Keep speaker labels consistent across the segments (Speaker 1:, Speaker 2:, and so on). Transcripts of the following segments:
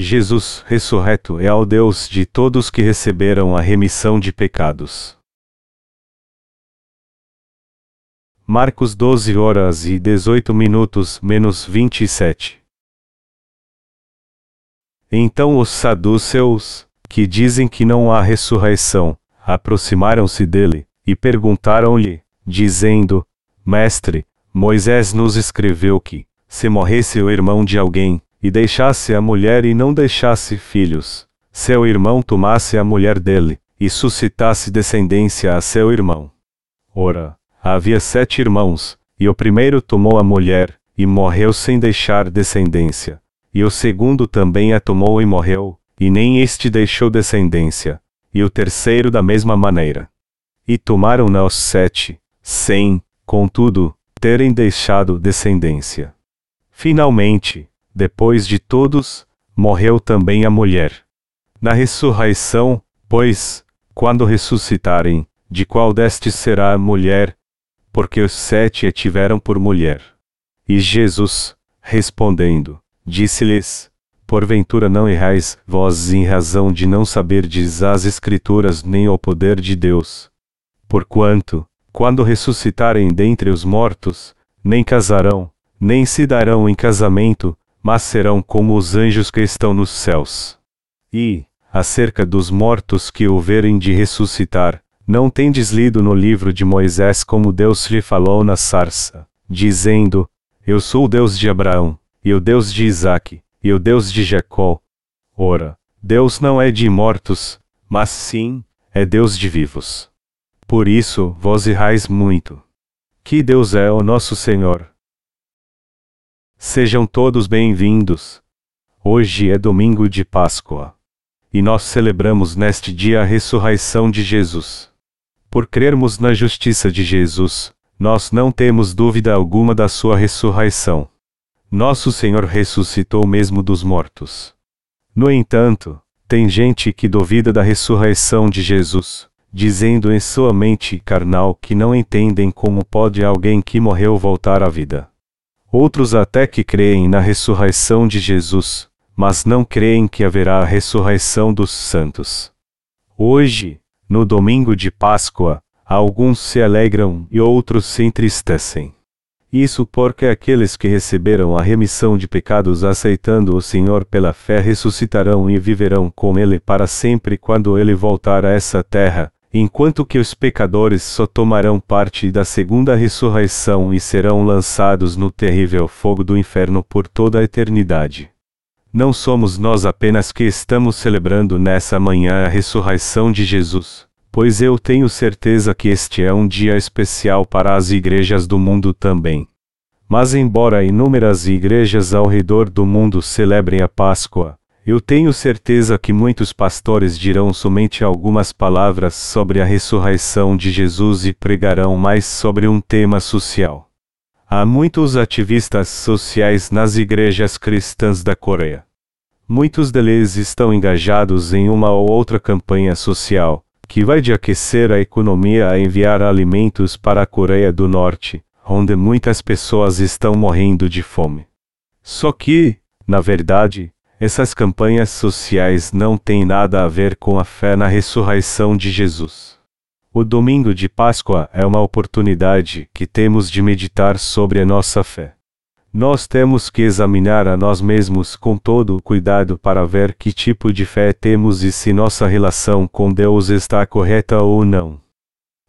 Speaker 1: Jesus, ressurreto, é ao Deus de todos que receberam a remissão de pecados. Marcos 12 horas e 18 minutos menos 27. Então os saduceus, que dizem que não há ressurreição, aproximaram-se dele, e perguntaram-lhe, dizendo: Mestre, Moisés nos escreveu que, se morresse o irmão de alguém, e deixasse a mulher e não deixasse filhos, seu irmão tomasse a mulher dele, e suscitasse descendência a seu irmão. Ora, havia sete irmãos, e o primeiro tomou a mulher, e morreu sem deixar descendência. E o segundo também a tomou e morreu, e nem este deixou descendência. E o terceiro da mesma maneira. E tomaram-na os sete, sem, contudo, terem deixado descendência. Finalmente, depois de todos, morreu também a mulher. Na ressurreição, pois, quando ressuscitarem, de qual destes será a mulher? Porque os sete a tiveram por mulher. E Jesus, respondendo, disse-lhes: Porventura não errais, vós em razão de não saberdes as Escrituras nem o poder de Deus. Porquanto, quando ressuscitarem dentre os mortos, nem casarão, nem se darão em casamento, mas serão como os anjos que estão nos céus. E, acerca dos mortos que houverem de ressuscitar, não tendes lido no livro de Moisés como Deus lhe falou na sarça, dizendo: Eu sou o Deus de Abraão, e o Deus de Isaque, e o Deus de Jacó. Ora, Deus não é de mortos, mas sim, é Deus de vivos. Por isso, vós errais muito. Que Deus é o nosso Senhor, Sejam todos bem-vindos. Hoje é domingo de Páscoa. E nós celebramos neste dia a ressurreição de Jesus. Por crermos na justiça de Jesus, nós não temos dúvida alguma da sua ressurreição. Nosso Senhor ressuscitou mesmo dos mortos. No entanto, tem gente que duvida da ressurreição de Jesus, dizendo em sua mente carnal que não entendem como pode alguém que morreu voltar à vida. Outros até que creem na ressurreição de Jesus, mas não creem que haverá a ressurreição dos santos. Hoje, no domingo de Páscoa, alguns se alegram e outros se entristecem. Isso porque aqueles que receberam a remissão de pecados aceitando o Senhor pela fé ressuscitarão e viverão com Ele para sempre quando Ele voltar a essa terra, enquanto que os pecadores só tomarão parte da segunda ressurreição e serão lançados no terrível fogo do inferno por toda a eternidade. Não somos nós apenas que estamos celebrando nessa manhã a ressurreição de Jesus, pois eu tenho certeza que este é um dia especial para as igrejas do mundo também. Mas, embora inúmeras igrejas ao redor do mundo celebrem a Páscoa, eu tenho certeza que muitos pastores dirão somente algumas palavras sobre a ressurreição de Jesus e pregarão mais sobre um tema social. Há muitos ativistas sociais nas igrejas cristãs da Coreia. Muitos deles estão engajados em uma ou outra campanha social, que vai de aquecer a economia a enviar alimentos para a Coreia do Norte, onde muitas pessoas estão morrendo de fome. Só que, na verdade, essas campanhas sociais não têm nada a ver com a fé na ressurreição de Jesus. O domingo de Páscoa é uma oportunidade que temos de meditar sobre a nossa fé. Nós temos que examinar a nós mesmos com todo o cuidado para ver que tipo de fé temos e se nossa relação com Deus está correta ou não.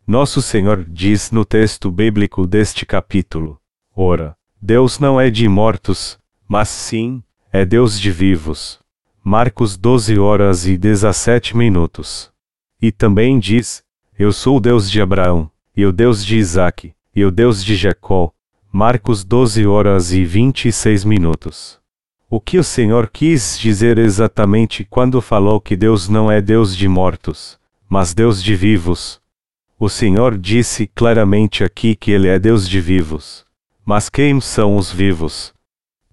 Speaker 1: Nosso Senhor diz no texto bíblico deste capítulo: Ora, Deus não é de mortos, mas sim é Deus de vivos. Marcos 12 horas e 17 minutos. E também diz: Eu sou o Deus de Abraão, e o Deus de Isaque, e o Deus de Jacó. Marcos 12 horas e 26 minutos. O que o Senhor quis dizer exatamente quando falou que Deus não é Deus de mortos, mas Deus de vivos? O Senhor disse claramente aqui que Ele é Deus de vivos. Mas quem são os vivos?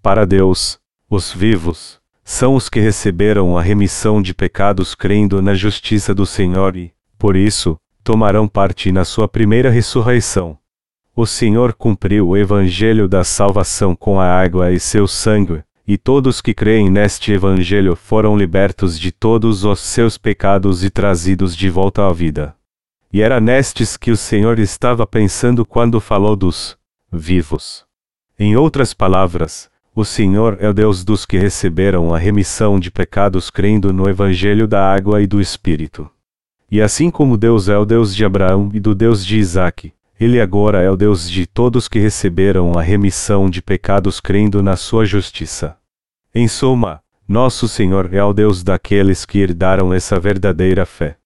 Speaker 1: Para Deus, os vivos são os que receberam a remissão de pecados crendo na justiça do Senhor e, por isso, tomarão parte na sua primeira ressurreição. O Senhor cumpriu o evangelho da salvação com a água e seu sangue, e todos que creem neste Evangelho foram libertos de todos os seus pecados e trazidos de volta à vida. E era nestes que o Senhor estava pensando quando falou dos vivos. Em outras palavras, o Senhor é o Deus dos que receberam a remissão de pecados crendo no Evangelho da água e do Espírito. E assim como Deus é o Deus de Abraão e do Deus de Isaque, ele agora é o Deus de todos que receberam a remissão de pecados crendo na sua justiça. Em suma, nosso Senhor é o Deus daqueles que herdaram essa verdadeira fé.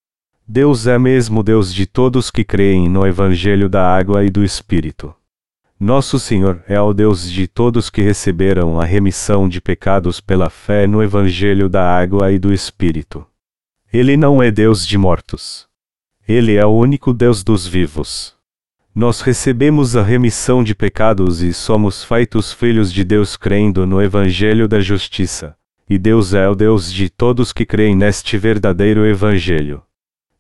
Speaker 1: Deus é mesmo Deus de todos que creem no Evangelho da água e do Espírito. Nosso Senhor é o Deus de todos que receberam a remissão de pecados pela fé no Evangelho da água e do Espírito. Ele não é Deus de mortos. Ele é o único Deus dos vivos. Nós recebemos a remissão de pecados e somos feitos filhos de Deus crendo no Evangelho da Justiça. E Deus é o Deus de todos que creem neste verdadeiro Evangelho.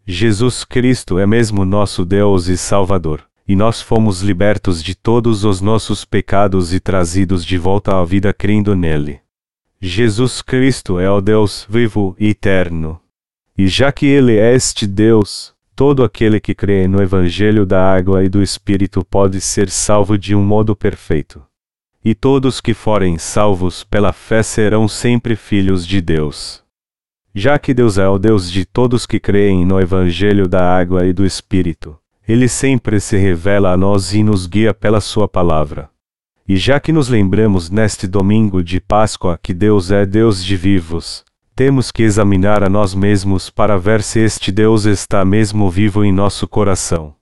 Speaker 1: Jesus Cristo é mesmo nosso Deus e Salvador, e nós fomos libertos de todos os nossos pecados e trazidos de volta à vida crendo nele. Jesus Cristo é o Deus vivo e eterno. E já que Ele é este Deus, todo aquele que crê no Evangelho da água e do Espírito pode ser salvo de um modo perfeito. E todos que forem salvos pela fé serão sempre filhos de Deus. Já que Deus é o Deus de todos que creem no Evangelho da água e do Espírito, Ele sempre se revela a nós e nos guia pela Sua palavra. E já que nos lembramos neste domingo de Páscoa que Deus é Deus de vivos, temos que examinar a nós mesmos para ver se este Deus está mesmo vivo em nosso coração.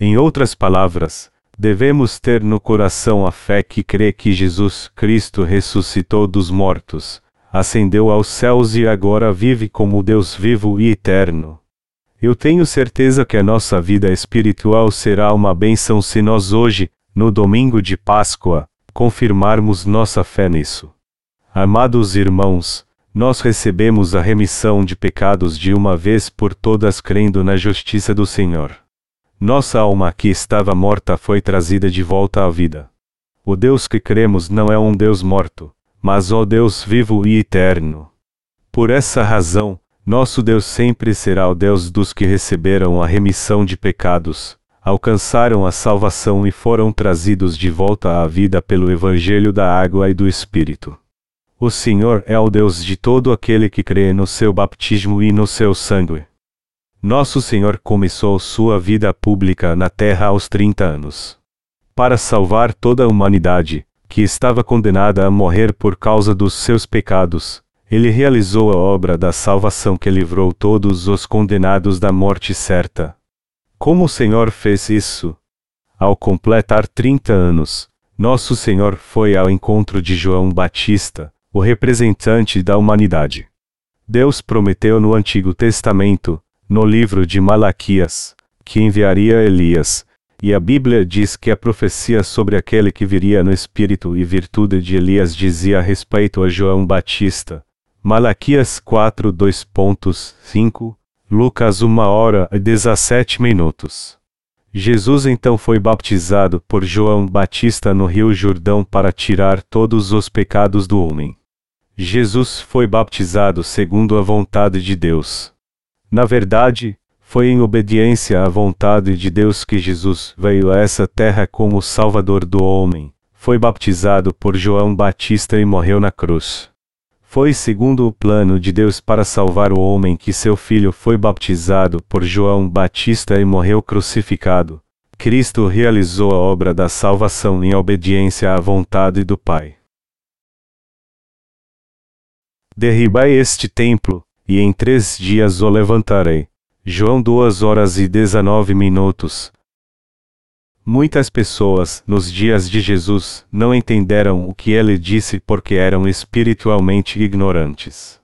Speaker 1: Em outras palavras, devemos ter no coração a fé que crê que Jesus Cristo ressuscitou dos mortos, ascendeu aos céus e agora vive como Deus vivo e eterno. Eu tenho certeza que a nossa vida espiritual será uma bênção se nós hoje, no domingo de Páscoa, confirmarmos nossa fé nisso. Amados irmãos, nós recebemos a remissão de pecados de uma vez por todas crendo na justiça do Senhor. Nossa alma que estava morta foi trazida de volta à vida. O Deus que cremos não é um Deus morto, mas o Deus vivo e eterno. Por essa razão, nosso Deus sempre será o Deus dos que receberam a remissão de pecados, alcançaram a salvação e foram trazidos de volta à vida pelo Evangelho da água e do Espírito. O Senhor é o Deus de todo aquele que crê no seu batismo e no seu sangue. Nosso Senhor começou sua vida pública na terra aos 30 anos. Para salvar toda a humanidade, que estava condenada a morrer por causa dos seus pecados, ele realizou a obra da salvação que livrou todos os condenados da morte certa. Como o Senhor fez isso? Ao completar 30 anos, nosso Senhor foi ao encontro de João Batista, o representante da humanidade. Deus prometeu no Antigo Testamento, no livro de Malaquias, que enviaria Elias, e a Bíblia diz que a profecia sobre aquele que viria no espírito e virtude de Elias dizia a respeito a João Batista. Malaquias 4 2.5, Lucas 1 hora e 17 minutos. Jesus então foi baptizado por João Batista no Rio Jordão para tirar todos os pecados do homem. Jesus foi baptizado segundo a vontade de Deus. Na verdade, foi em obediência à vontade de Deus que Jesus veio a essa terra como Salvador do homem. Foi baptizado por João Batista e morreu na cruz. Foi segundo o plano de Deus para salvar o homem que seu filho foi baptizado por João Batista e morreu crucificado. Cristo realizou a obra da salvação em obediência à vontade do Pai. Derribai este templo, e em três dias o levantarei. João 2 horas e 19 minutos. Muitas pessoas, nos dias de Jesus, não entenderam o que ele disse porque eram espiritualmente ignorantes.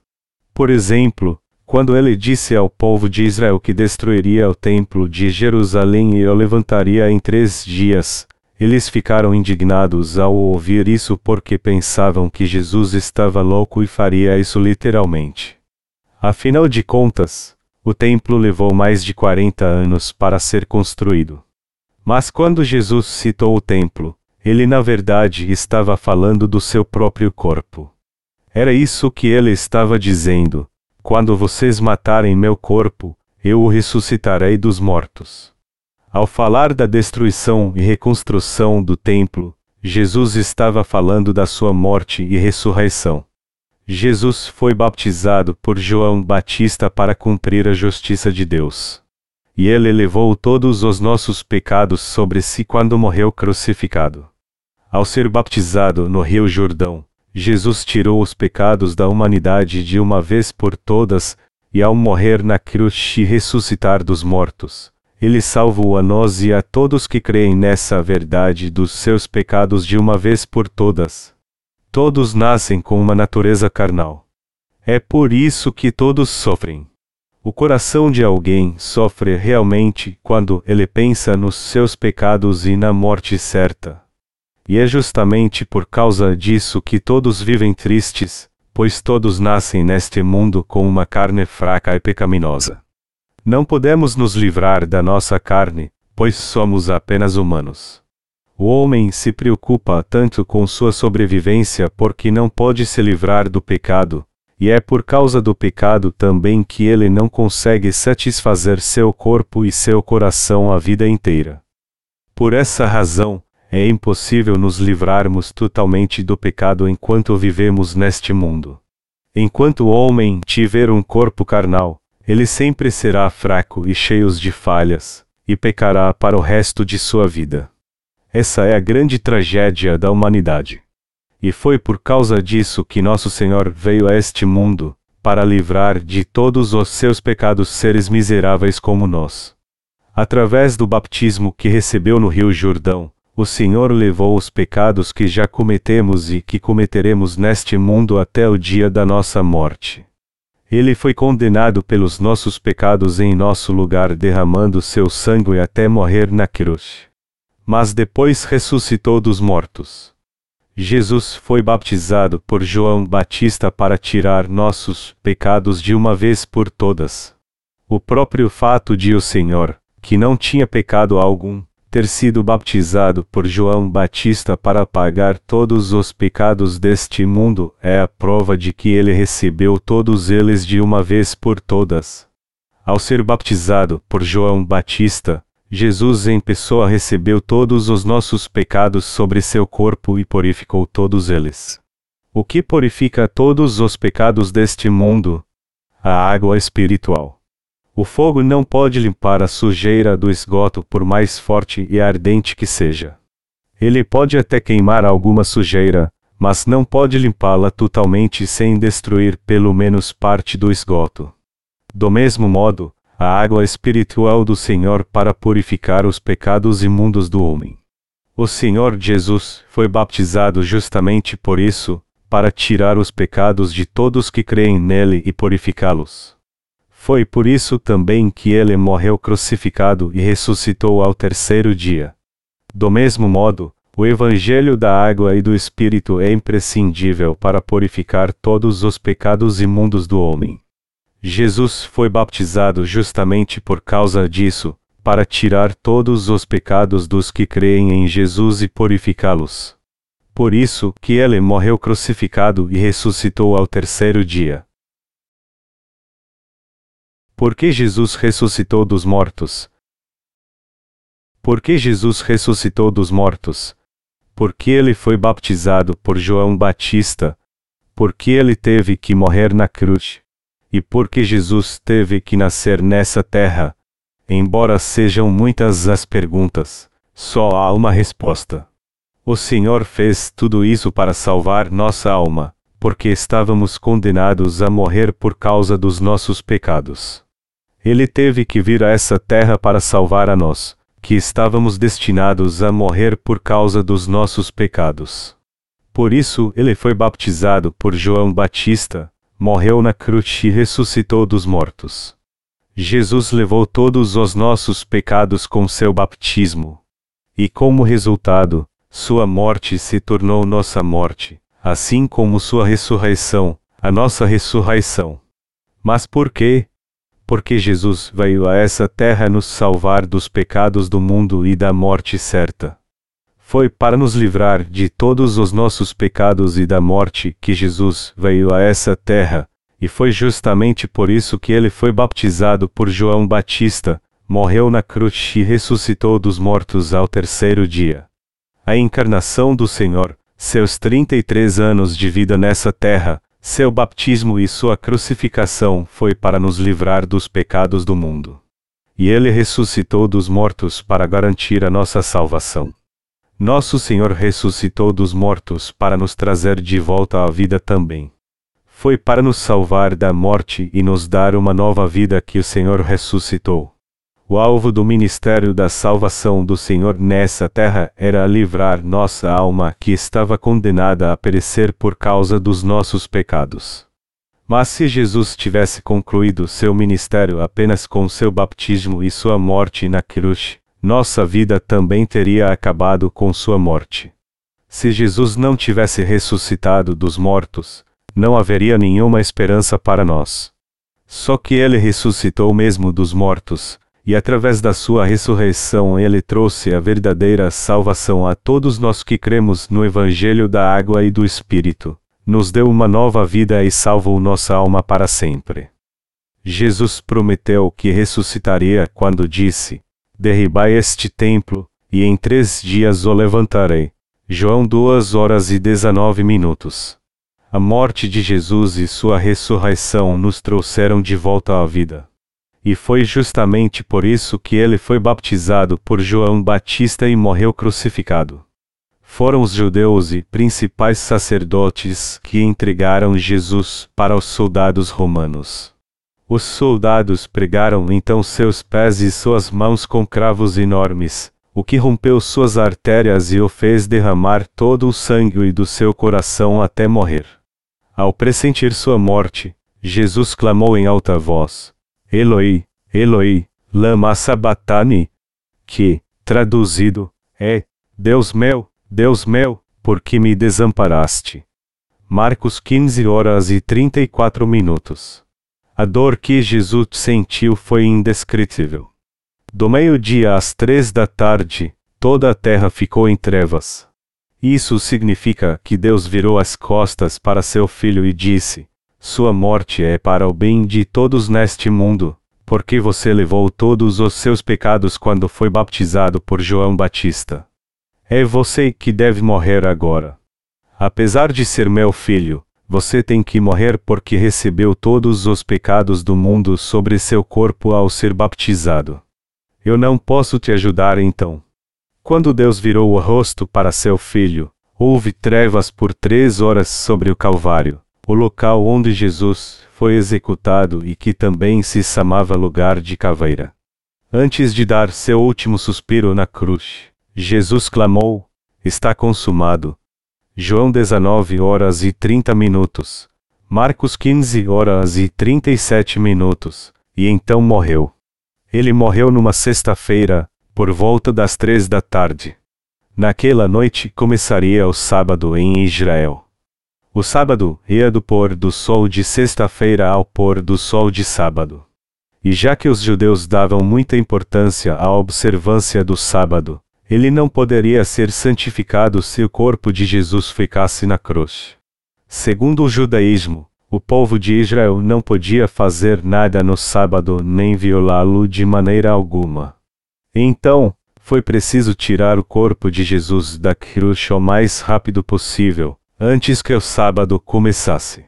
Speaker 1: Por exemplo, quando ele disse ao povo de Israel que destruiria o templo de Jerusalém e o levantaria em três dias, eles ficaram indignados ao ouvir isso porque pensavam que Jesus estava louco e faria isso literalmente. Afinal de contas, o templo levou mais de 40 anos para ser construído. Mas quando Jesus citou o templo, ele na verdade estava falando do seu próprio corpo. Era isso que ele estava dizendo: quando vocês matarem meu corpo, eu o ressuscitarei dos mortos. Ao falar da destruição e reconstrução do templo, Jesus estava falando da sua morte e ressurreição. Jesus foi baptizado por João Batista para cumprir a justiça de Deus. E ele levou todos os nossos pecados sobre si quando morreu crucificado. Ao ser baptizado no Rio Jordão, Jesus tirou os pecados da humanidade de uma vez por todas, e ao morrer na cruz e ressuscitar dos mortos, ele salvou a nós e a todos que creem nessa verdade dos seus pecados de uma vez por todas. Todos nascem com uma natureza carnal. É por isso que todos sofrem. O coração de alguém sofre realmente quando ele pensa nos seus pecados e na morte certa. E é justamente por causa disso que todos vivem tristes, pois todos nascem neste mundo com uma carne fraca e pecaminosa. Não podemos nos livrar da nossa carne, pois somos apenas humanos. O homem se preocupa tanto com sua sobrevivência porque não pode se livrar do pecado, e é por causa do pecado também que ele não consegue satisfazer seu corpo e seu coração a vida inteira. Por essa razão, é impossível nos livrarmos totalmente do pecado enquanto vivemos neste mundo. Enquanto o homem tiver um corpo carnal, ele sempre será fraco e cheio de falhas, e pecará para o resto de sua vida. Essa é a grande tragédia da humanidade. E foi por causa disso que nosso Senhor veio a este mundo, para livrar de todos os seus pecados seres miseráveis como nós. Através do baptismo que recebeu no Rio Jordão, o Senhor levou os pecados que já cometemos e que cometeremos neste mundo até o dia da nossa morte. Ele foi condenado pelos nossos pecados em nosso lugar, derramando seu sangue até morrer na cruz mas depois ressuscitou dos mortos. Jesus foi baptizado por João Batista para tirar nossos pecados de uma vez por todas. O próprio fato de o Senhor, que não tinha pecado algum, ter sido baptizado por João Batista para pagar todos os pecados deste mundo é a prova de que ele recebeu todos eles de uma vez por todas. Ao ser baptizado por João Batista, Jesus em pessoa recebeu todos os nossos pecados sobre seu corpo e purificou todos eles. O que purifica todos os pecados deste mundo? A água espiritual. O fogo não pode limpar a sujeira do esgoto por mais forte e ardente que seja. Ele pode até queimar alguma sujeira, mas não pode limpá-la totalmente sem destruir pelo menos parte do esgoto. Do mesmo modo, a água espiritual do Senhor para purificar os pecados imundos do homem. O Senhor Jesus foi baptizado justamente por isso, para tirar os pecados de todos que creem nele e purificá-los. Foi por isso também que ele morreu crucificado e ressuscitou ao terceiro dia. Do mesmo modo, o Evangelho da água e do Espírito é imprescindível para purificar todos os pecados imundos do homem. Jesus foi baptizado justamente por causa disso, para tirar todos os pecados dos que creem em Jesus e purificá-los. Por isso que ele morreu crucificado e ressuscitou ao terceiro dia. Por que Jesus ressuscitou dos mortos? Por que Jesus ressuscitou dos mortos? Porque ele foi baptizado por João Batista? Porque ele teve que morrer na cruz? E porque Jesus teve que nascer nessa terra. Embora sejam muitas as perguntas, só há uma resposta. O Senhor fez tudo isso para salvar nossa alma, porque estávamos condenados a morrer por causa dos nossos pecados. Ele teve que vir a essa terra para salvar a nós, que estávamos destinados a morrer por causa dos nossos pecados. Por isso ele foi baptizado por João Batista, morreu na cruz e ressuscitou dos mortos. Jesus levou todos os nossos pecados com seu baptismo. E como resultado, sua morte se tornou nossa morte, assim como sua ressurreição, a nossa ressurreição. Mas por quê? Porque Jesus veio a essa terra nos salvar dos pecados do mundo e da morte certa. Foi para nos livrar de todos os nossos pecados e da morte que Jesus veio a essa terra, e foi justamente por isso que ele foi baptizado por João Batista, morreu na cruz e ressuscitou dos mortos ao terceiro dia. A encarnação do Senhor, seus 33 anos de vida nessa terra, seu batismo e sua crucificação foi para nos livrar dos pecados do mundo. E ele ressuscitou dos mortos para garantir a nossa salvação. Nosso Senhor ressuscitou dos mortos para nos trazer de volta à vida também. Foi para nos salvar da morte e nos dar uma nova vida que o Senhor ressuscitou. O alvo do ministério da salvação do Senhor nessa terra era livrar nossa alma que estava condenada a perecer por causa dos nossos pecados. Mas se Jesus tivesse concluído seu ministério apenas com seu batismo e sua morte na cruz, nossa vida também teria acabado com sua morte. Se Jesus não tivesse ressuscitado dos mortos, não haveria nenhuma esperança para nós. Só que ele ressuscitou mesmo dos mortos, e através da sua ressurreição ele trouxe a verdadeira salvação a todos nós que cremos no Evangelho da Água e do Espírito, nos deu uma nova vida e salvou nossa alma para sempre. Jesus prometeu que ressuscitaria quando disse: derribai este templo, e em três dias o levantarei. João 2 horas e 19 minutos. A morte de Jesus e sua ressurreição nos trouxeram de volta à vida. E foi justamente por isso que ele foi baptizado por João Batista e morreu crucificado. Foram os judeus e principais sacerdotes que entregaram Jesus para os soldados romanos. Os soldados pregaram então seus pés e suas mãos com cravos enormes, o que rompeu suas artérias e o fez derramar todo o sangue do seu coração até morrer. Ao pressentir sua morte, Jesus clamou em alta voz: Eloi, Eloi, lama sabachthani, que, traduzido, é: Deus meu, Deus meu, por que me desamparaste? Marcos 15 horas e 34 minutos. A dor que Jesus sentiu foi indescritível. Do meio-dia às três da tarde, toda a terra ficou em trevas. Isso significa que Deus virou as costas para seu filho e disse: Sua morte é para o bem de todos neste mundo, porque você levou todos os seus pecados quando foi baptizado por João Batista. É você que deve morrer agora. Apesar de ser meu filho, você tem que morrer porque recebeu todos os pecados do mundo sobre seu corpo ao ser baptizado. Eu não posso te ajudar então. Quando Deus virou o rosto para seu filho, houve trevas por três horas sobre o Calvário, o local onde Jesus foi executado e que também se chamava lugar de caveira. Antes de dar seu último suspiro na cruz, Jesus clamou: Está consumado João 19 horas e 30 minutos. Marcos 15 horas e 37 minutos. E então morreu. Ele morreu numa sexta-feira, por volta das três da tarde. Naquela noite começaria o sábado em Israel. O sábado ia do pôr do sol de sexta-feira ao pôr do sol de sábado. E já que os judeus davam muita importância à observância do sábado, ele não poderia ser santificado se o corpo de Jesus ficasse na cruz. Segundo o judaísmo, o povo de Israel não podia fazer nada no sábado nem violá-lo de maneira alguma. Então, foi preciso tirar o corpo de Jesus da cruz o mais rápido possível, antes que o sábado começasse.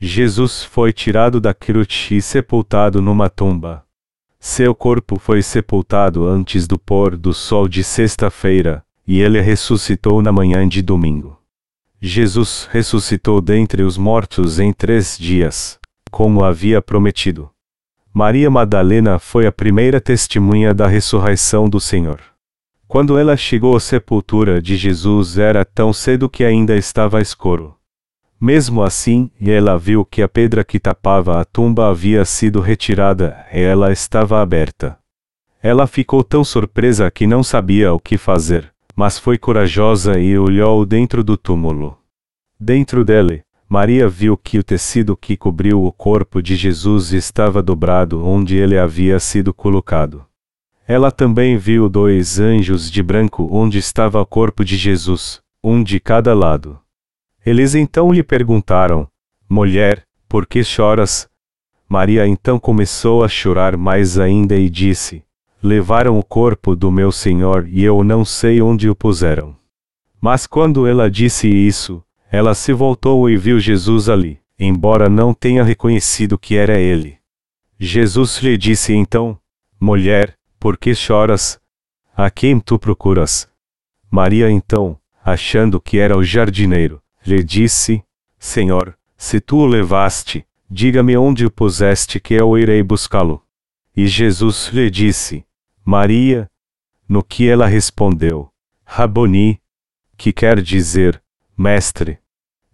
Speaker 1: Jesus foi tirado da cruz e sepultado numa tumba. Seu corpo foi sepultado antes do pôr do sol de sexta-feira, e ele ressuscitou na manhã de domingo. Jesus ressuscitou dentre os mortos em três dias, como havia prometido. Maria Madalena foi a primeira testemunha da ressurreição do Senhor. Quando ela chegou à sepultura de Jesus era tão cedo que ainda estava escuro. Mesmo assim, ela viu que a pedra que tapava a tumba havia sido retirada e ela estava aberta. Ela ficou tão surpresa que não sabia o que fazer, mas foi corajosa e olhou dentro do túmulo. Dentro dele, Maria viu que o tecido que cobriu o corpo de Jesus estava dobrado onde ele havia sido colocado. Ela também viu dois anjos de branco onde estava o corpo de Jesus, um de cada lado. Eles então lhe perguntaram: Mulher, por que choras? Maria então começou a chorar mais ainda e disse: Levaram o corpo do meu Senhor e eu não sei onde o puseram. Mas quando ela disse isso, ela se voltou e viu Jesus ali, embora não tenha reconhecido que era ele. Jesus lhe disse então: Mulher, por que choras? A quem tu procuras? Maria então, achando que era o jardineiro, lhe disse: Senhor, se tu o levaste, diga-me onde o puseste que eu irei buscá-lo. E Jesus lhe disse: Maria. No que ela respondeu: Raboni, que quer dizer, Mestre.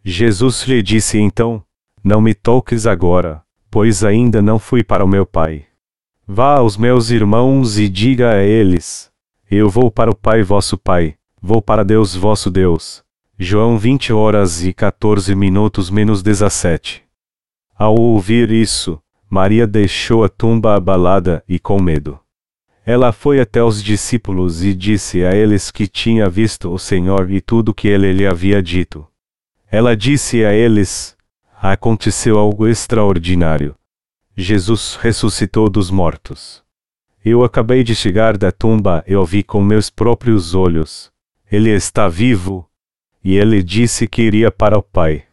Speaker 1: Jesus lhe disse então: Não me toques agora, pois ainda não fui para o meu Pai. Vá aos meus irmãos e diga a eles: Eu vou para o Pai vosso Pai, vou para Deus vosso Deus. João 20 horas e 14 minutos menos 17. Ao ouvir isso, Maria deixou a tumba abalada e com medo. Ela foi até os discípulos e disse a eles que tinha visto o Senhor e tudo que ele lhe havia dito. Ela disse a eles: Aconteceu algo extraordinário. Jesus ressuscitou dos mortos. Eu acabei de chegar da tumba e o vi com meus próprios olhos. Ele está vivo. E ele disse que iria para o Pai.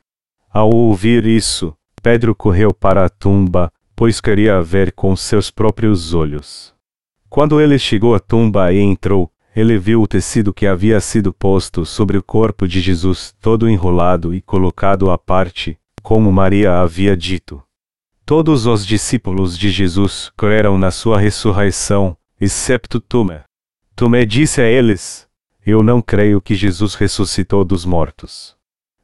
Speaker 1: Ao ouvir isso, Pedro correu para a tumba, pois queria ver com seus próprios olhos. Quando ele chegou à tumba e entrou, ele viu o tecido que havia sido posto sobre o corpo de Jesus, todo enrolado e colocado à parte, como Maria havia dito. Todos os discípulos de Jesus creram na sua ressurreição, excepto Tomé. Tomé disse a eles: Eu não creio que Jesus ressuscitou dos mortos.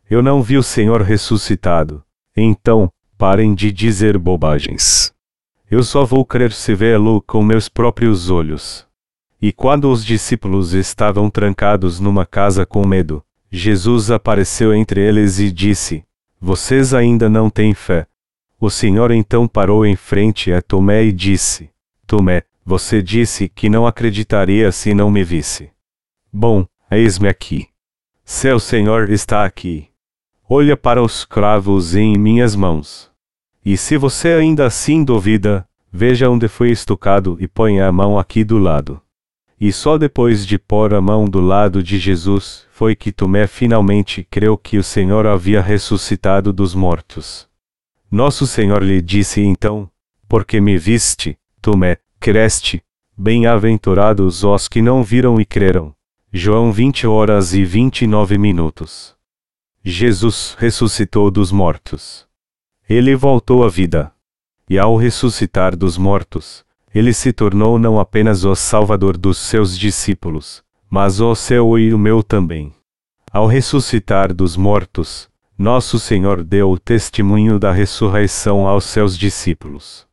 Speaker 1: Eu não vi o Senhor ressuscitado. Então, parem de dizer bobagens. Eu só vou crer se vê-lo com meus próprios olhos. E quando os discípulos estavam trancados numa casa com medo, Jesus apareceu entre eles e disse: Vocês ainda não têm fé. O Senhor então parou em frente a Tomé e disse: Tomé, você disse que não acreditaria se não me visse. Bom, eis-me aqui. Seu Senhor está aqui. Olha para os cravos em minhas mãos. E se você ainda assim duvida, veja onde foi estucado e ponha a mão aqui do lado. E só depois de pôr a mão do lado de Jesus foi que Tomé finalmente creu que o Senhor havia ressuscitado dos mortos. Nosso Senhor lhe disse então: Porque me viste, Tomé, creste. Bem-aventurados os que não viram e creram. João 20 horas e 29 minutos. Jesus ressuscitou dos mortos. Ele voltou à vida. E ao ressuscitar dos mortos, ele se tornou não apenas o Salvador dos seus discípulos, mas o seu e o meu também. Ao ressuscitar dos mortos, nosso Senhor deu o testemunho da ressurreição aos seus discípulos.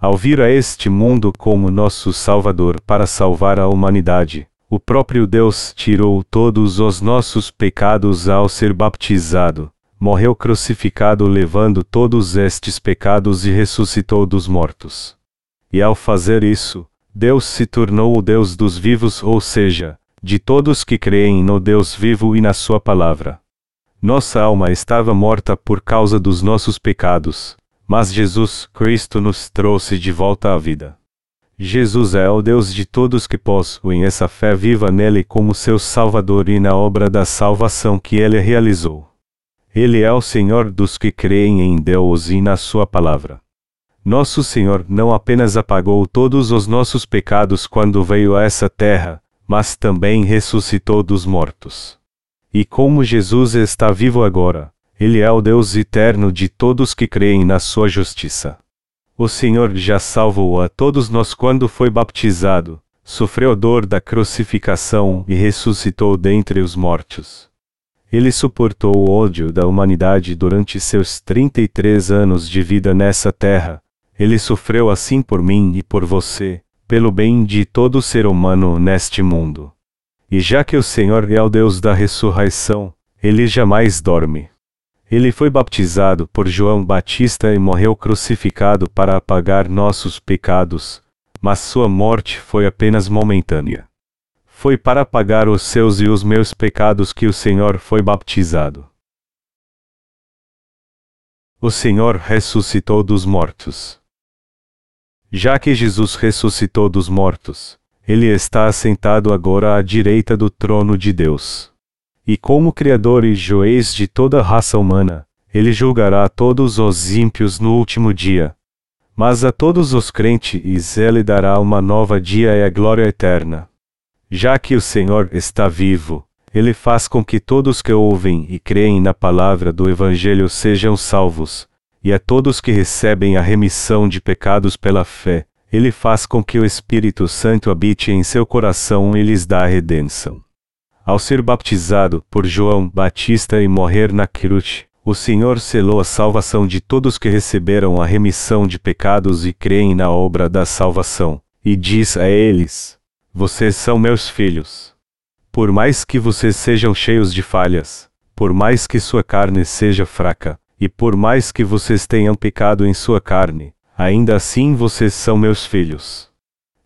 Speaker 1: Ao vir a este mundo como nosso Salvador para salvar a humanidade, o próprio Deus tirou todos os nossos pecados ao ser baptizado, morreu crucificado levando todos estes pecados e ressuscitou dos mortos. E ao fazer isso, Deus se tornou o Deus dos vivos, ou seja, de todos que creem no Deus vivo e na Sua palavra. Nossa alma estava morta por causa dos nossos pecados, mas Jesus Cristo nos trouxe de volta à vida. Jesus é o Deus de todos que possuem essa fé viva nele como seu Salvador e na obra da salvação que ele realizou. Ele é o Senhor dos que creem em Deus e na Sua palavra. Nosso Senhor não apenas apagou todos os nossos pecados quando veio a essa terra, mas também ressuscitou dos mortos. E como Jesus está vivo agora, Ele é o Deus eterno de todos que creem na Sua justiça. O Senhor já salvou a todos nós quando foi baptizado, sofreu a dor da crucificação e ressuscitou dentre os mortos. Ele suportou o ódio da humanidade durante seus 33 anos de vida nessa terra, ele sofreu assim por mim e por você, pelo bem de todo ser humano neste mundo. E já que o Senhor é o Deus da ressurreição, ele jamais dorme. Ele foi baptizado por João Batista e morreu crucificado para apagar nossos pecados, mas sua morte foi apenas momentânea. Foi para pagar os seus e os meus pecados que o Senhor foi baptizado. O Senhor ressuscitou dos mortos. Já que Jesus ressuscitou dos mortos, ele está assentado agora à direita do trono de Deus. E como Criador e juiz de toda a raça humana, ele julgará todos os ímpios no último dia. Mas a todos os crentes ele dará uma nova dia e a glória eterna. Já que o Senhor está vivo, ele faz com que todos que ouvem e creem na palavra do Evangelho sejam salvos, e a todos que recebem a remissão de pecados pela fé, ele faz com que o Espírito Santo habite em seu coração e lhes dá a redenção. Ao ser baptizado por João Batista e morrer na cruz, o Senhor selou a salvação de todos que receberam a remissão de pecados e creem na obra da salvação, e diz a eles: Vocês são meus filhos. Por mais que vocês sejam cheios de falhas, por mais que sua carne seja fraca, e por mais que vocês tenham pecado em sua carne, ainda assim vocês são meus filhos.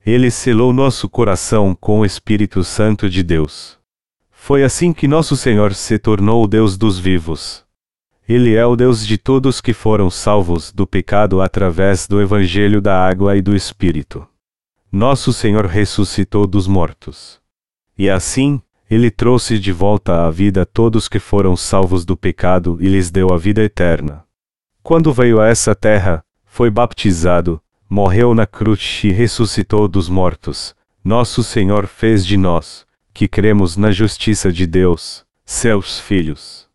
Speaker 1: Ele selou nosso coração com o Espírito Santo de Deus. Foi assim que nosso Senhor se tornou o Deus dos vivos. Ele é o Deus de todos que foram salvos do pecado através do Evangelho da água e do Espírito. Nosso Senhor ressuscitou dos mortos. E assim, ele trouxe de volta à vida todos que foram salvos do pecado e lhes deu a vida eterna. Quando veio a essa terra, foi baptizado, morreu na cruz e ressuscitou dos mortos. Nosso Senhor fez de nós, que cremos na justiça de Deus, seus filhos.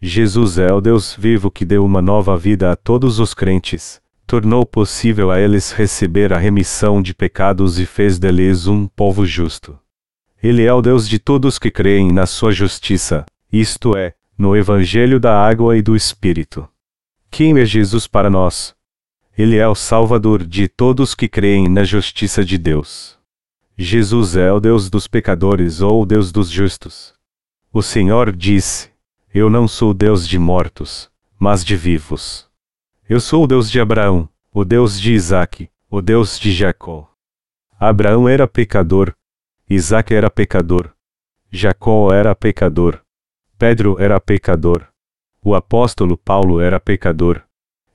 Speaker 1: Jesus é o Deus vivo que deu uma nova vida a todos os crentes, tornou possível a eles receber a remissão de pecados e fez deles um povo justo. Ele é o Deus de todos que creem na sua justiça, isto é, no Evangelho da água e do Espírito. Quem é Jesus para nós? Ele é o Salvador de todos que creem na justiça de Deus. Jesus é o Deus dos pecadores ou o Deus dos justos. O Senhor disse: Eu não sou Deus de mortos, mas de vivos. Eu sou o Deus de Abraão, o Deus de Isaque, o Deus de Jacó. Abraão era pecador, Isaque era pecador, Jacó era pecador, Pedro era pecador, o apóstolo Paulo era pecador,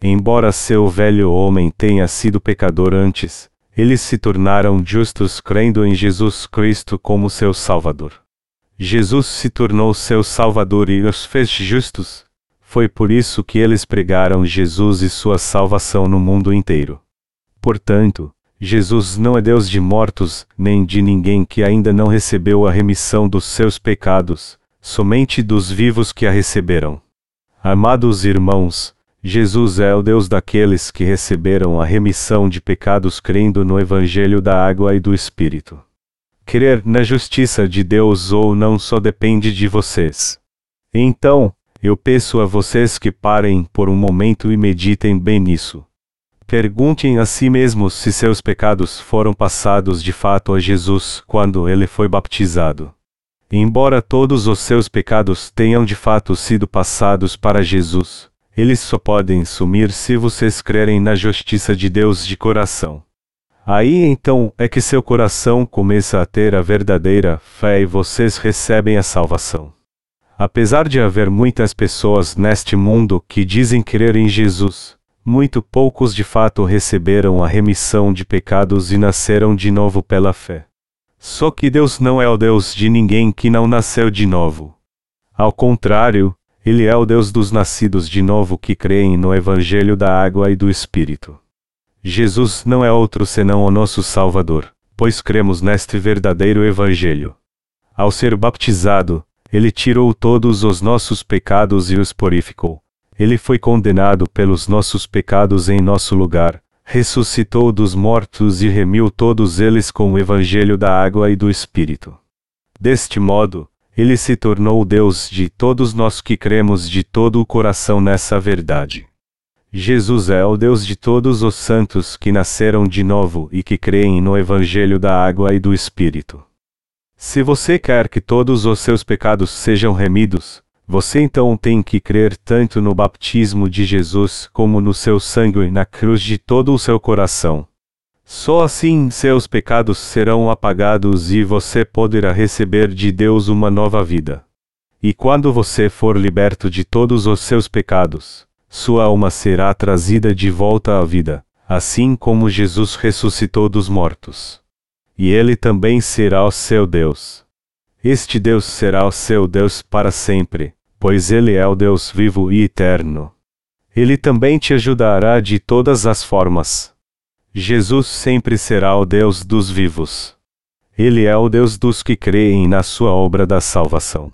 Speaker 1: Embora seu velho homem tenha sido pecador antes, eles se tornaram justos crendo em Jesus Cristo como seu Salvador. Jesus se tornou seu Salvador e os fez justos. Foi por isso que eles pregaram Jesus e sua salvação no mundo inteiro. Portanto, Jesus não é Deus de mortos, nem de ninguém que ainda não recebeu a remissão dos seus pecados, somente dos vivos que a receberam. Amados irmãos, Jesus é o Deus daqueles que receberam a remissão de pecados crendo no Evangelho da água e do Espírito. Crer na justiça de Deus ou não só depende de vocês. Então, eu peço a vocês que parem por um momento e meditem bem nisso. Perguntem a si mesmos se seus pecados foram passados de fato a Jesus quando ele foi baptizado. Embora todos os seus pecados tenham de fato sido passados para Jesus, eles só podem sumir se vocês crerem na justiça de Deus de coração. Aí então é que seu coração começa a ter a verdadeira fé e vocês recebem a salvação. Apesar de haver muitas pessoas neste mundo que dizem crer em Jesus, muito poucos de fato receberam a remissão de pecados e nasceram de novo pela fé. Só que Deus não é o Deus de ninguém que não nasceu de novo. Ao contrário, ele é o Deus dos nascidos de novo que creem no Evangelho da água e do Espírito. Jesus não é outro senão o nosso Salvador, pois cremos neste verdadeiro Evangelho. Ao ser baptizado, ele tirou todos os nossos pecados e os purificou. Ele foi condenado pelos nossos pecados em nosso lugar, ressuscitou dos mortos e remiu todos eles com o Evangelho da água e do Espírito. Deste modo, ele se tornou o Deus de todos nós que cremos de todo o coração nessa verdade. Jesus é o Deus de todos os santos que nasceram de novo e que creem no Evangelho da água e do Espírito. Se você quer que todos os seus pecados sejam remidos, você então tem que crer tanto no baptismo de Jesus como no seu sangue na cruz de todo o seu coração. Só assim seus pecados serão apagados e você poderá receber de Deus uma nova vida. E quando você for liberto de todos os seus pecados, sua alma será trazida de volta à vida, assim como Jesus ressuscitou dos mortos. E ele também será o seu Deus. Este Deus será o seu Deus para sempre, pois ele é o Deus vivo e eterno. Ele também te ajudará de todas as formas. Jesus sempre será o Deus dos vivos. Ele é o Deus dos que creem na sua obra da salvação.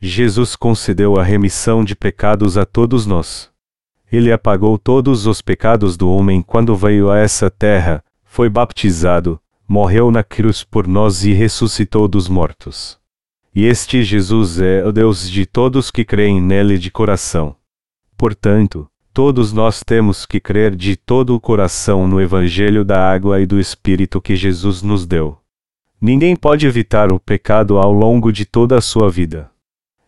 Speaker 1: Jesus concedeu a remissão de pecados a todos nós. Ele apagou todos os pecados do homem quando veio a essa terra, foi baptizado, morreu na cruz por nós e ressuscitou dos mortos. E este Jesus é o Deus de todos que creem nele de coração. Portanto, todos nós temos que crer de todo o coração no Evangelho da água e do Espírito que Jesus nos deu. Ninguém pode evitar o pecado ao longo de toda a sua vida.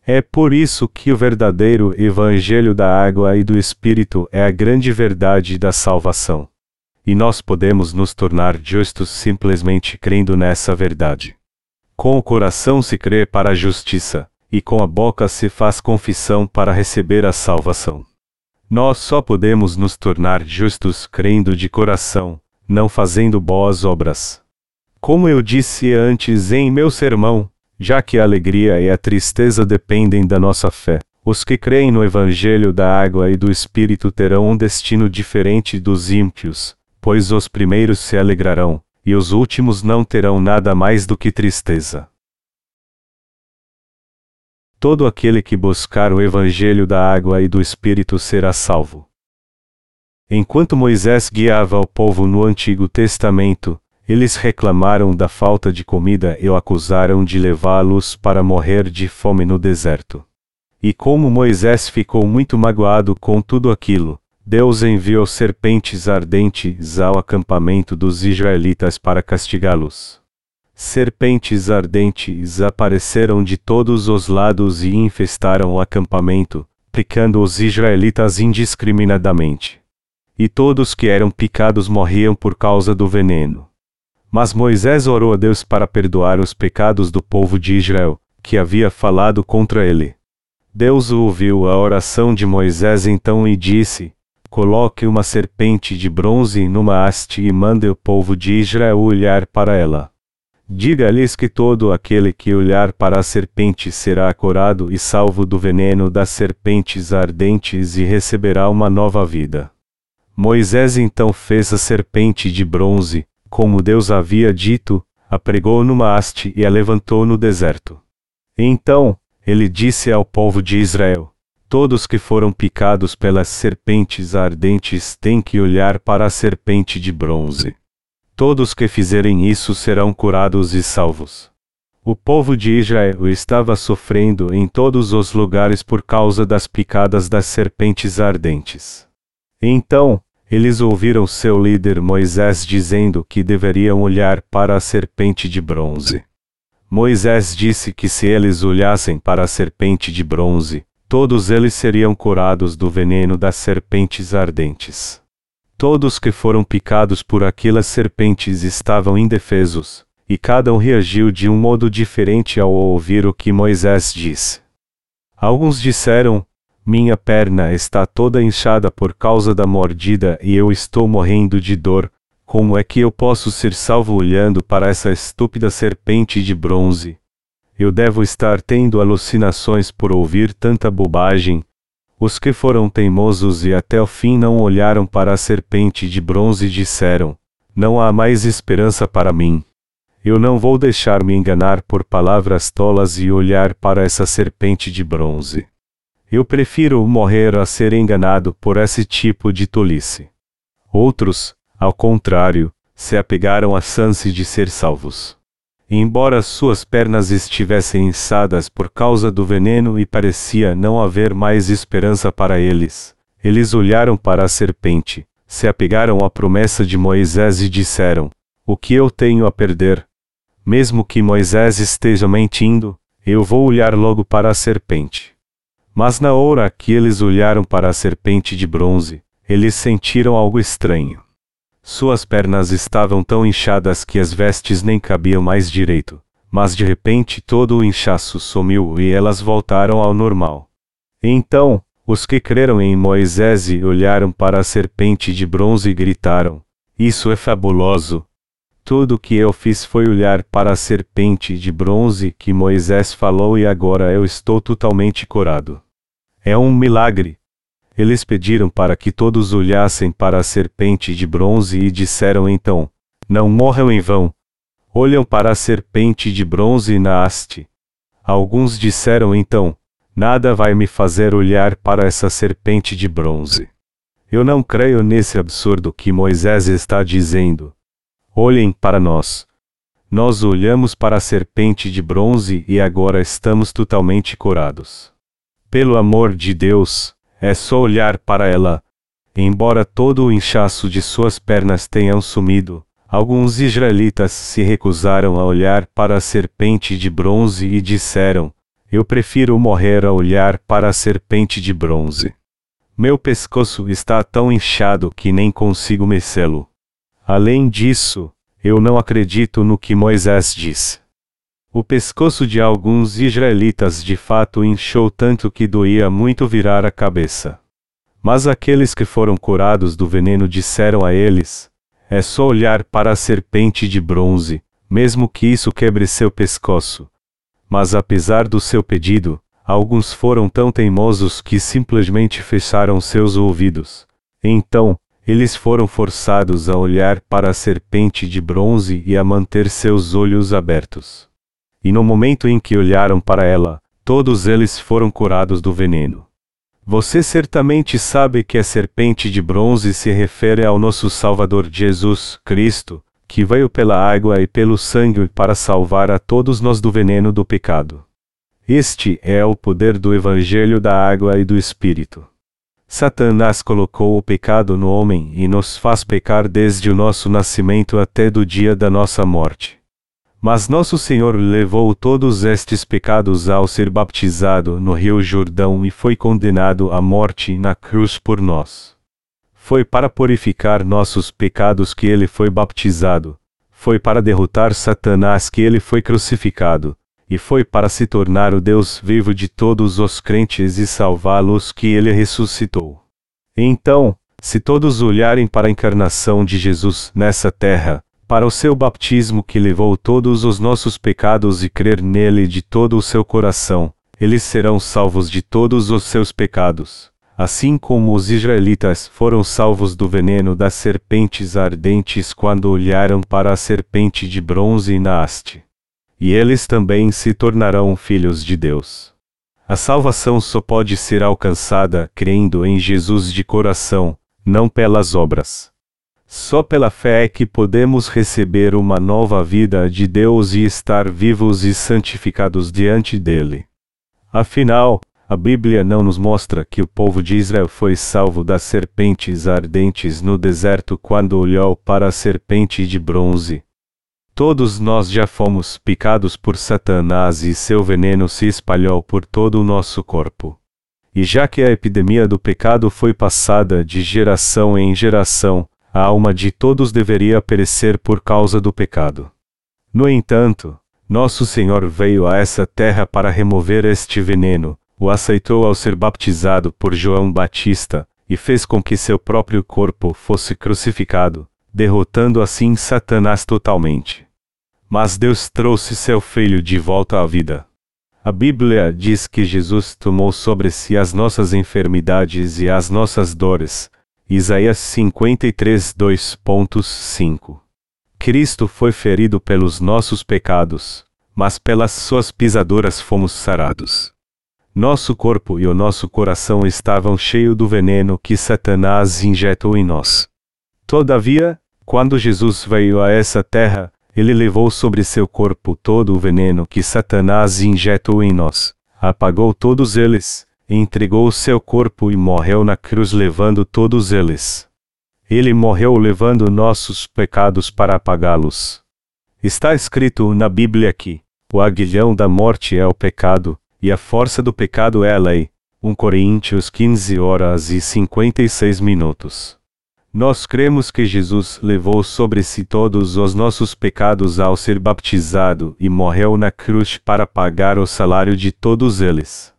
Speaker 1: É por isso que o verdadeiro Evangelho da água e do Espírito é a grande verdade da salvação. E nós podemos nos tornar justos simplesmente crendo nessa verdade. Com o coração se crê para a justiça, e com a boca se faz confissão para receber a salvação. Nós só podemos nos tornar justos crendo de coração, não fazendo boas obras. Como eu disse antes em meu sermão, já que a alegria e a tristeza dependem da nossa fé, os que creem no Evangelho da água e do Espírito terão um destino diferente dos ímpios, pois os primeiros se alegrarão, e os últimos não terão nada mais do que tristeza. Todo aquele que buscar o Evangelho da água e do Espírito será salvo. Enquanto Moisés guiava o povo no Antigo Testamento, eles reclamaram da falta de comida e o acusaram de levá-los para morrer de fome no deserto. E como Moisés ficou muito magoado com tudo aquilo, Deus enviou serpentes ardentes ao acampamento dos israelitas para castigá-los. Serpentes ardentes apareceram de todos os lados e infestaram o acampamento, picando os israelitas indiscriminadamente. E todos que eram picados morriam por causa do veneno. Mas Moisés orou a Deus para perdoar os pecados do povo de Israel, que havia falado contra ele. Deus ouviu a oração de Moisés então e disse: coloque uma serpente de bronze numa haste e mande o povo de Israel olhar para ela. Diga-lhes que todo aquele que olhar para a serpente será curado e salvo do veneno das serpentes ardentes e receberá uma nova vida. Moisés então fez a serpente de bronze, como Deus havia dito, a pregou numa haste e a levantou no deserto. Então, ele disse ao povo de Israel: Todos que foram picados pelas serpentes ardentes têm que olhar para a serpente de bronze. Todos que fizerem isso serão curados e salvos. O povo de Israel estava sofrendo em todos os lugares por causa das picadas das serpentes ardentes. Então, eles ouviram seu líder Moisés dizendo que deveriam olhar para a serpente de bronze. Moisés disse que se eles olhassem para a serpente de bronze, todos eles seriam curados do veneno das serpentes ardentes. Todos que foram picados por aquelas serpentes estavam indefesos, e cada um reagiu de um modo diferente ao ouvir o que Moisés disse. Alguns disseram: Minha perna está toda inchada por causa da mordida e eu estou morrendo de dor. Como é que eu posso ser salvo olhando para essa estúpida serpente de bronze? Eu devo estar tendo alucinações por ouvir tanta bobagem. Os que foram teimosos e até o fim não olharam para a serpente de bronze disseram: Não há mais esperança para mim. Eu não vou deixar me enganar por palavras tolas e olhar para essa serpente de bronze. Eu prefiro morrer a ser enganado por esse tipo de tolice. Outros, ao contrário, se apegaram à chance de ser salvos. Embora suas pernas estivessem inchadas por causa do veneno e parecia não haver mais esperança para eles, eles olharam para a serpente, se apegaram à promessa de Moisés e disseram: O que eu tenho a perder? Mesmo que Moisés esteja mentindo, eu vou olhar logo para a serpente. Mas na hora que eles olharam para a serpente de bronze, eles sentiram algo estranho. Suas pernas estavam tão inchadas que as vestes nem cabiam mais direito, mas de repente todo o inchaço sumiu e elas voltaram ao normal. Então, os que creram em Moisés e olharam para a serpente de bronze e gritaram: Isso é fabuloso! Tudo o que eu fiz foi olhar para a serpente de bronze que Moisés falou e agora eu estou totalmente curado. É um milagre. Eles pediram para que todos olhassem para a serpente de bronze e disseram então: Não morram em vão. Olham para a serpente de bronze na haste. Alguns disseram então: Nada vai me fazer olhar para essa serpente de bronze. Eu não creio nesse absurdo que Moisés está dizendo. Olhem para nós. Nós olhamos para a serpente de bronze e agora estamos totalmente curados. Pelo amor de Deus, é só olhar para ela. Embora todo o inchaço de suas pernas tenham sumido, alguns israelitas se recusaram a olhar para a serpente de bronze e disseram: eu prefiro morrer a olhar para a serpente de bronze. Meu pescoço está tão inchado que nem consigo mecê-lo. Além disso, eu não acredito no que Moisés diz. O pescoço de alguns israelitas de fato inchou tanto que doía muito virar a cabeça. Mas aqueles que foram curados do veneno disseram a eles: É só olhar para a serpente de bronze, mesmo que isso quebre seu pescoço, mas apesar do seu pedido, alguns foram tão teimosos que simplesmente fecharam seus ouvidos. Então, eles foram forçados a olhar para a serpente de bronze e a manter seus olhos abertos. E no momento em que olharam para ela, todos eles foram curados do veneno. Você certamente sabe que a serpente de bronze se refere ao nosso Salvador Jesus Cristo, que veio pela água e pelo sangue para salvar a todos nós do veneno do pecado. Este é o poder do Evangelho da água e do Espírito. Satanás colocou o pecado no homem e nos faz pecar desde o nosso nascimento até do dia da nossa morte. Mas nosso Senhor levou todos estes pecados ao ser baptizado no Rio Jordão e foi condenado à morte na cruz por nós. Foi para purificar nossos pecados que ele foi baptizado. Foi para derrotar Satanás que ele foi crucificado. E foi para se tornar o Deus vivo de todos os crentes e salvá-los que ele ressuscitou. Então, se todos olharem para a encarnação de Jesus nessa terra, para o seu baptismo que levou todos os nossos pecados e crer nele de todo o seu coração, eles serão salvos de todos os seus pecados assim como os israelitas foram salvos do veneno das serpentes ardentes quando olharam para a serpente de bronze na haste. E eles também se tornarão filhos de Deus. A salvação só pode ser alcançada crendo em Jesus de coração, não pelas obras. Só pela fé é que podemos receber uma nova vida de Deus e estar vivos e santificados diante dele. Afinal, a Bíblia não nos mostra que o povo de Israel foi salvo das serpentes ardentes no deserto quando olhou para a serpente de bronze. Todos nós já fomos picados por Satanás e seu veneno se espalhou por todo o nosso corpo. E já que a epidemia do pecado foi passada de geração em geração, a alma de todos deveria perecer por causa do pecado. No entanto, nosso Senhor veio a essa terra para remover este veneno, o aceitou ao ser baptizado por João Batista, e fez com que seu próprio corpo fosse crucificado, derrotando assim Satanás totalmente. Mas Deus trouxe seu filho de volta à vida. A Bíblia diz que Jesus tomou sobre si as nossas enfermidades e as nossas dores. Isaías 53, 2.5. Cristo foi ferido pelos nossos pecados, mas pelas suas pisaduras fomos sarados. Nosso corpo e o nosso coração estavam cheios do veneno que Satanás injetou em nós. Todavia, quando Jesus veio a essa terra, ele levou sobre seu corpo todo o veneno que Satanás injetou em nós, apagou todos eles, entregou seu corpo e morreu na cruz levando todos eles. Ele morreu levando nossos pecados para apagá-los. Está escrito na Bíblia que o aguilhão da morte é o pecado, e a força do pecado é a lei. 1 Coríntios 15 horas e 56 minutos. Nós cremos que Jesus levou sobre si todos os nossos pecados ao ser baptizado e morreu na cruz para pagar o salário de todos eles.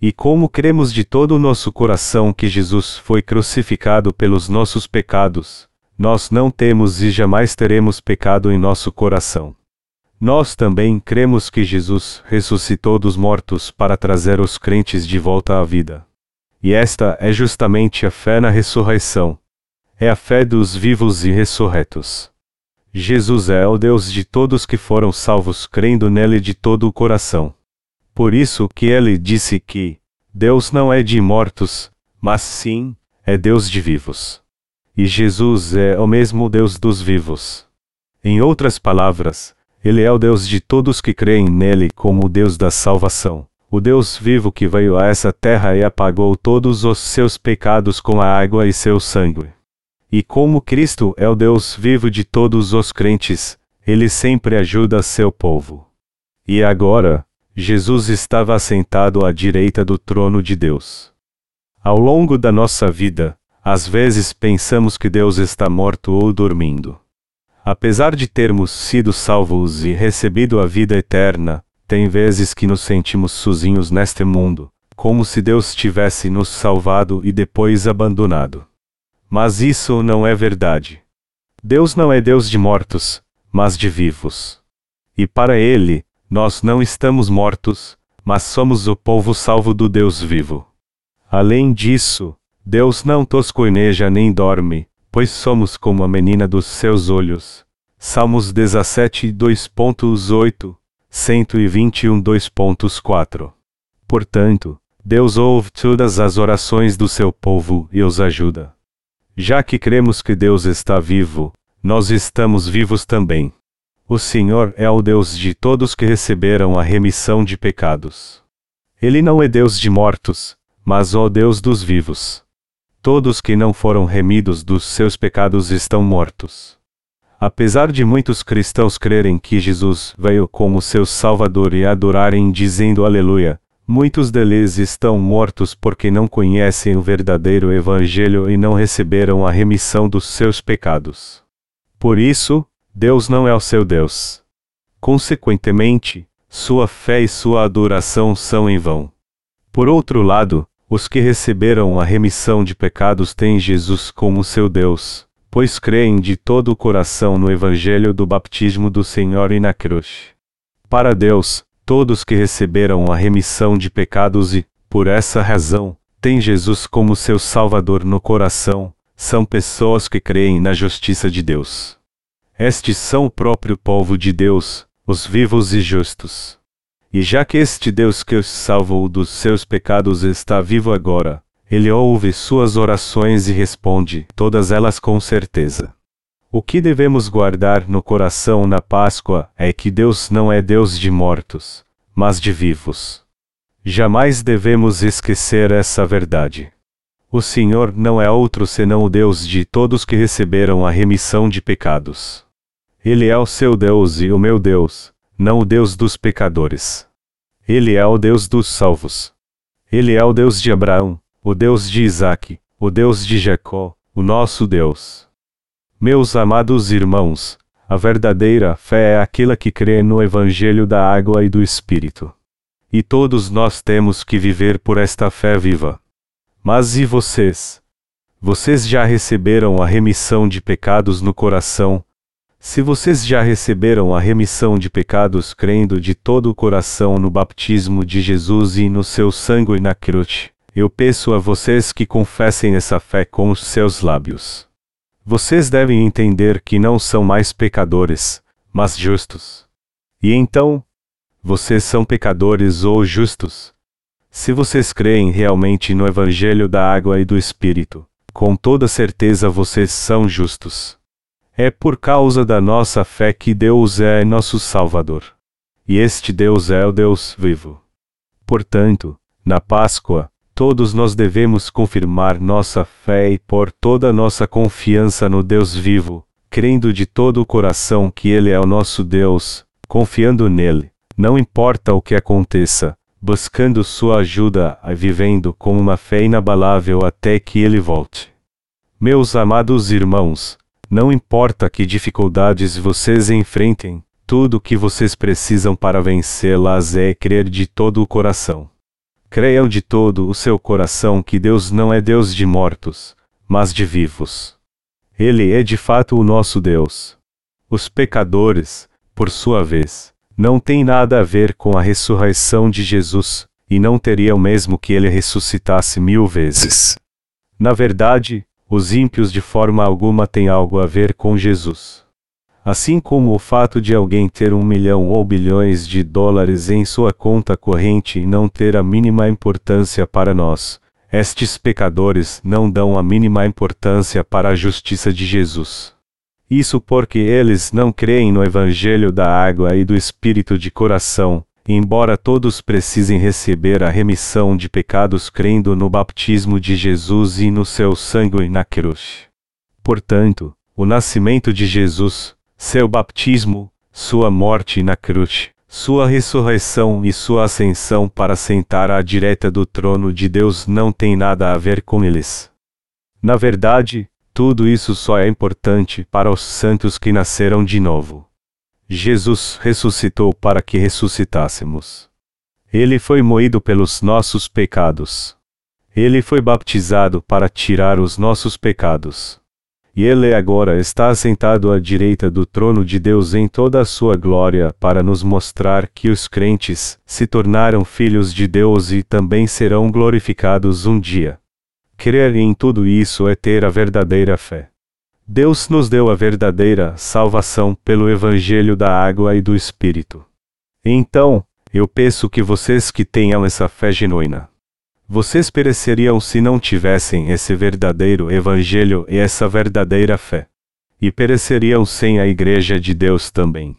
Speaker 1: E como cremos de todo o nosso coração que Jesus foi crucificado pelos nossos pecados, nós não temos e jamais teremos pecado em nosso coração. Nós também cremos que Jesus ressuscitou dos mortos para trazer os crentes de volta à vida. E esta é justamente a fé na ressurreição. É a fé dos vivos e ressurretos. Jesus é o Deus de todos que foram salvos crendo nele de todo o coração. Por isso que ele disse que Deus não é de mortos, mas sim, é Deus de vivos. E Jesus é o mesmo Deus dos vivos. Em outras palavras, ele é o Deus de todos que creem nele como o Deus da salvação, o Deus vivo que veio a essa terra e apagou todos os seus pecados com a água e seu sangue. E como Cristo é o Deus vivo de todos os crentes, ele sempre ajuda seu povo. E agora, Jesus estava assentado à direita do trono de Deus. Ao longo da nossa vida, às vezes pensamos que Deus está morto ou dormindo. Apesar de termos sido salvos e recebido a vida eterna, tem vezes que nos sentimos sozinhos neste mundo, como se Deus tivesse nos salvado e depois abandonado. Mas isso não é verdade. Deus não é Deus de mortos, mas de vivos. E para Ele, nós não estamos mortos, mas somos o povo salvo do Deus vivo. Além disso, Deus não toscoineja nem dorme, pois somos como a menina dos seus olhos. Salmos 17, 2.8, 121, 2.4. Portanto, Deus ouve todas as orações do seu povo e os ajuda. Já que cremos que Deus está vivo, nós estamos vivos também. O Senhor é o Deus de todos que receberam a remissão de pecados. Ele não é Deus de mortos, mas o Deus dos vivos. Todos que não foram remidos dos seus pecados estão mortos. Apesar de muitos cristãos crerem que Jesus veio como seu Salvador e adorarem dizendo Aleluia, muitos deles estão mortos porque não conhecem o verdadeiro Evangelho e não receberam a remissão dos seus pecados. Por isso, Deus não é o seu Deus. Consequentemente, sua fé e sua adoração são em vão. Por outro lado, os que receberam a remissão de pecados têm Jesus como seu Deus, pois creem de todo o coração no Evangelho do batismo do Senhor e na cruz. Para Deus, todos que receberam a remissão de pecados e, por essa razão, têm Jesus como seu Salvador no coração, são pessoas que creem na justiça de Deus. Estes são o próprio povo de Deus, os vivos e justos. E já que este Deus que os salvou dos seus pecados está vivo agora, ele ouve suas orações e responde todas elas com certeza. O que devemos guardar no coração na Páscoa é que Deus não é Deus de mortos, mas de vivos. Jamais devemos esquecer essa verdade. O Senhor não é outro senão o Deus de todos que receberam a remissão de pecados. Ele é o seu Deus e o meu Deus, não o Deus dos pecadores. Ele é o Deus dos salvos. Ele é o Deus de Abraão, o Deus de Isaque, o Deus de Jacó, o nosso Deus. Meus amados irmãos, a verdadeira fé é aquela que crê no Evangelho da água e do Espírito. E todos nós temos que viver por esta fé viva. Mas e vocês? Vocês já receberam a remissão de pecados no coração, se vocês já receberam a remissão de pecados crendo de todo o coração no batismo de Jesus e no seu sangue na cruz, eu peço a vocês que confessem essa fé com os seus lábios. Vocês devem entender que não são mais pecadores, mas justos. E então, vocês são pecadores ou justos? Se vocês creem realmente no Evangelho da Água e do Espírito, com toda certeza vocês são justos. É por causa da nossa fé que Deus é nosso Salvador. E este Deus é o Deus vivo. Portanto, na Páscoa, todos nós devemos confirmar nossa fé e pôr toda nossa confiança no Deus vivo, crendo de todo o coração que Ele é o nosso Deus, confiando nele, não importa o que aconteça, buscando sua ajuda e vivendo com uma fé inabalável até que Ele volte. Meus amados irmãos, não importa que dificuldades vocês enfrentem, tudo o que vocês precisam para vencê-las é crer de todo o coração. Creiam de todo o seu coração que Deus não é Deus de mortos, mas de vivos. Ele é de fato o nosso Deus. Os pecadores, por sua vez, não têm nada a ver com a ressurreição de Jesus, e não teriam mesmo que ele ressuscitasse mil vezes. Na verdade, os ímpios de forma alguma têm algo a ver com Jesus. Assim como o fato de alguém ter um milhão ou bilhões de dólares em sua conta corrente não ter a mínima importância para nós, estes pecadores não dão a mínima importância para a justiça de Jesus. Isso porque eles não creem no Evangelho da água e do Espírito de coração, embora todos precisem receber a remissão de pecados crendo no baptismo de Jesus e no seu sangue na cruz. Portanto, o nascimento de Jesus, seu batismo, sua morte na cruz, sua ressurreição e sua ascensão para sentar à direita do trono de Deus não tem nada a ver com eles. Na verdade, tudo isso só é importante para os santos que nasceram de novo. Jesus ressuscitou para que ressuscitássemos. Ele foi moído pelos nossos pecados. Ele foi baptizado para tirar os nossos pecados. E ele agora está sentado à direita do trono de Deus em toda a sua glória para nos mostrar que os crentes se tornaram filhos de Deus e também serão glorificados um dia. Crer em tudo isso é ter a verdadeira fé. Deus nos deu a verdadeira salvação pelo Evangelho da água e do Espírito. Então, eu peço que vocês que tenham essa fé genuína, vocês pereceriam se não tivessem esse verdadeiro Evangelho e essa verdadeira fé. E pereceriam sem a Igreja de Deus também.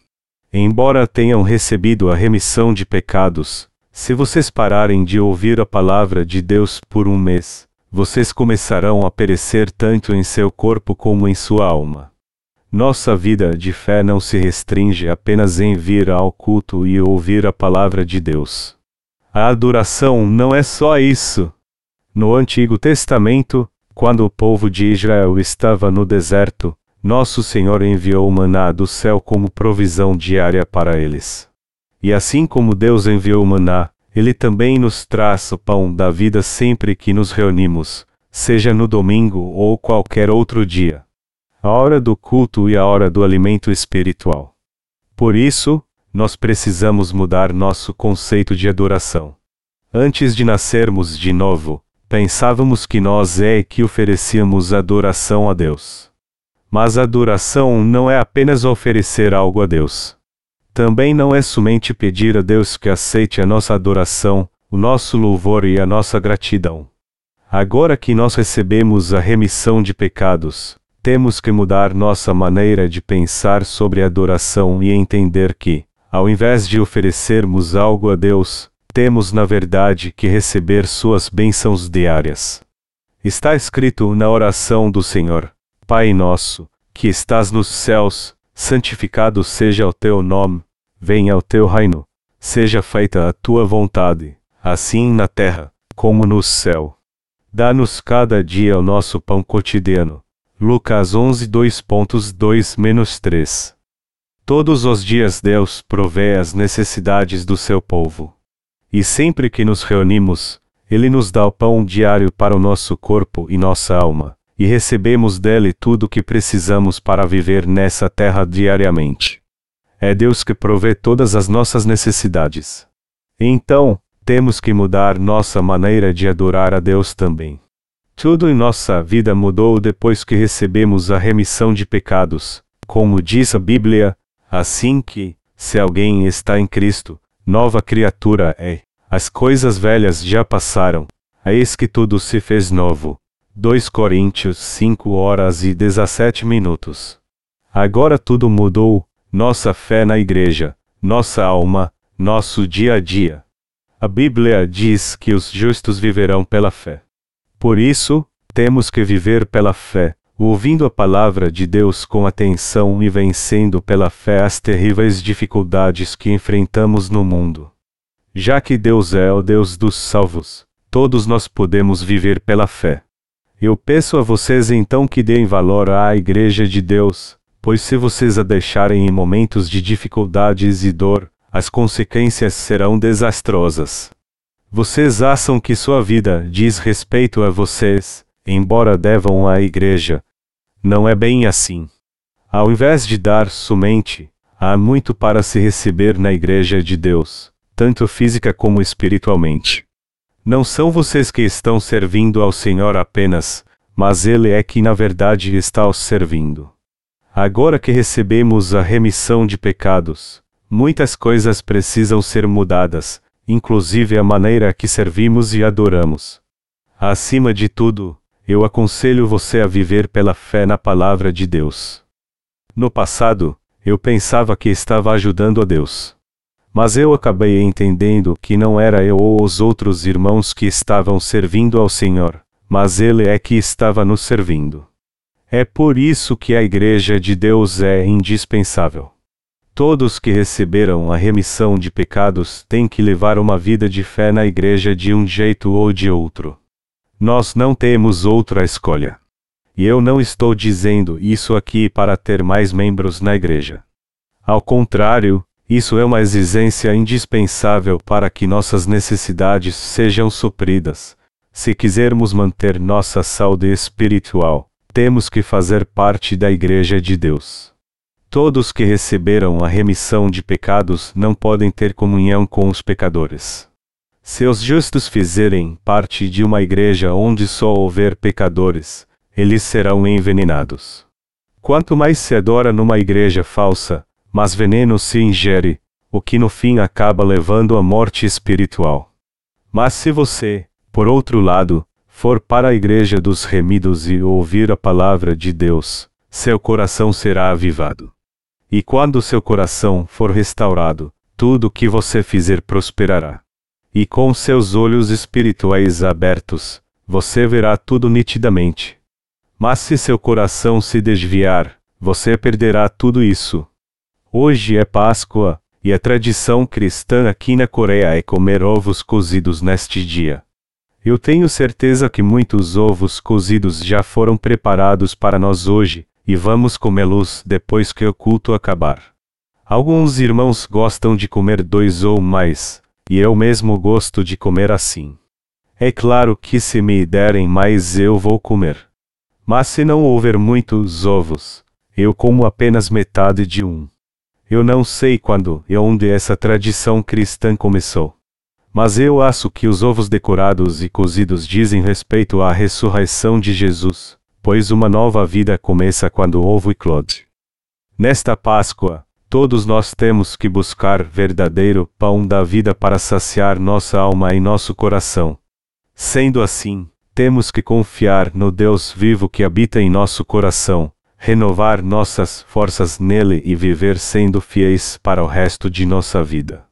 Speaker 1: Embora tenham recebido a remissão de pecados, se vocês pararem de ouvir a palavra de Deus por um mês, vocês começarão a perecer tanto em seu corpo como em sua alma. Nossa vida de fé não se restringe apenas em vir ao culto e ouvir a palavra de Deus. A adoração não é só isso. No Antigo Testamento, quando o povo de Israel estava no deserto, nosso Senhor enviou maná do céu como provisão diária para eles. E assim como Deus enviou maná, ele também nos traz o pão da vida sempre que nos reunimos, seja no domingo ou qualquer outro dia. A hora do culto e a hora do alimento espiritual. Por isso, nós precisamos mudar nosso conceito de adoração. Antes de nascermos de novo, pensávamos que nós é que oferecíamos adoração a Deus. Mas adoração não é apenas oferecer algo a Deus. Também não é somente pedir a Deus que aceite a nossa adoração, o nosso louvor e a nossa gratidão. Agora que nós recebemos a remissão de pecados, temos que mudar nossa maneira de pensar sobre a adoração e entender que, ao invés de oferecermos algo a Deus, temos na verdade que receber suas bênçãos diárias. Está escrito na oração do Senhor: Pai nosso, que estás nos céus, santificado seja o teu nome, venha o teu reino, seja feita a tua vontade, assim na terra, como no céu. Dá-nos cada dia o nosso pão cotidiano. Lucas 11 2.2-3 Todos os dias Deus provê as necessidades do seu povo. E sempre que nos reunimos, Ele nos dá o pão diário para o nosso corpo e nossa alma e recebemos dele tudo o que precisamos para viver nessa terra diariamente. É Deus que provê todas as nossas necessidades. Então, temos que mudar nossa maneira de adorar a Deus também. Tudo em nossa vida mudou depois que recebemos a remissão de pecados, como diz a Bíblia, assim que, se alguém está em Cristo, nova criatura é. As coisas velhas já passaram, eis que tudo se fez novo. 2 Coríntios 5 horas e 17 minutos. Agora tudo mudou, nossa fé na igreja, nossa alma, nosso dia a dia. A Bíblia diz que os justos viverão pela fé. Por isso, temos que viver pela fé, ouvindo a palavra de Deus com atenção e vencendo pela fé as terríveis dificuldades que enfrentamos no mundo. Já que Deus é o Deus dos salvos, todos nós podemos viver pela fé. Eu peço a vocês então que deem valor à Igreja de Deus, pois se vocês a deixarem em momentos de dificuldades e dor, as consequências serão desastrosas. Vocês acham que sua vida diz respeito a vocês, embora devam à Igreja. Não é bem assim. Ao invés de dar somente, há muito para se receber na Igreja de Deus, tanto física como espiritualmente. Não são vocês que estão servindo ao Senhor apenas, mas Ele é que na verdade está os servindo. Agora que recebemos a remissão de pecados, muitas coisas precisam ser mudadas, inclusive a maneira que servimos e adoramos. Acima de tudo, eu aconselho você a viver pela fé na palavra de Deus. No passado, eu pensava que estava ajudando a Deus. Mas eu acabei entendendo que não era eu ou os outros irmãos que estavam servindo ao Senhor, mas Ele é que estava nos servindo. É por isso que a Igreja de Deus é indispensável. Todos que receberam a remissão de pecados têm que levar uma vida de fé na Igreja de um jeito ou de outro. Nós não temos outra escolha. E eu não estou dizendo isso aqui para ter mais membros na Igreja. Ao contrário, isso é uma exigência indispensável para que nossas necessidades sejam supridas. Se quisermos manter nossa saúde espiritual, temos que fazer parte da Igreja de Deus. Todos que receberam a remissão de pecados não podem ter comunhão com os pecadores. Se os justos fizerem parte de uma igreja onde só houver pecadores, eles serão envenenados. Quanto mais se adora numa igreja falsa, mas veneno se ingere, o que no fim acaba levando à morte espiritual. Mas se você, por outro lado, for para a igreja dos remidos e ouvir a palavra de Deus, seu coração será avivado. E quando seu coração for restaurado, tudo o que você fizer prosperará. E com seus olhos espirituais abertos, você verá tudo nitidamente. Mas se seu coração se desviar, você perderá tudo isso, Hoje é Páscoa, e a tradição cristã aqui na Coreia é comer ovos cozidos neste dia. Eu tenho certeza que muitos ovos cozidos já foram preparados para nós hoje, e vamos comê-los depois que o culto acabar. Alguns irmãos gostam de comer dois ou mais, e eu mesmo gosto de comer assim. É claro que se me derem mais eu vou comer. Mas se não houver muitos ovos, eu como apenas metade de um. Eu não sei quando e onde essa tradição cristã começou. Mas eu acho que os ovos decorados e cozidos dizem respeito à ressurreição de Jesus, pois uma nova vida começa quando o ovo eclode. Nesta Páscoa, todos nós temos que buscar verdadeiro pão da vida para saciar nossa alma e nosso coração. Sendo assim, temos que confiar no Deus vivo que habita em nosso coração, renovar nossas forças nele e viver sendo fiéis para o resto de nossa vida.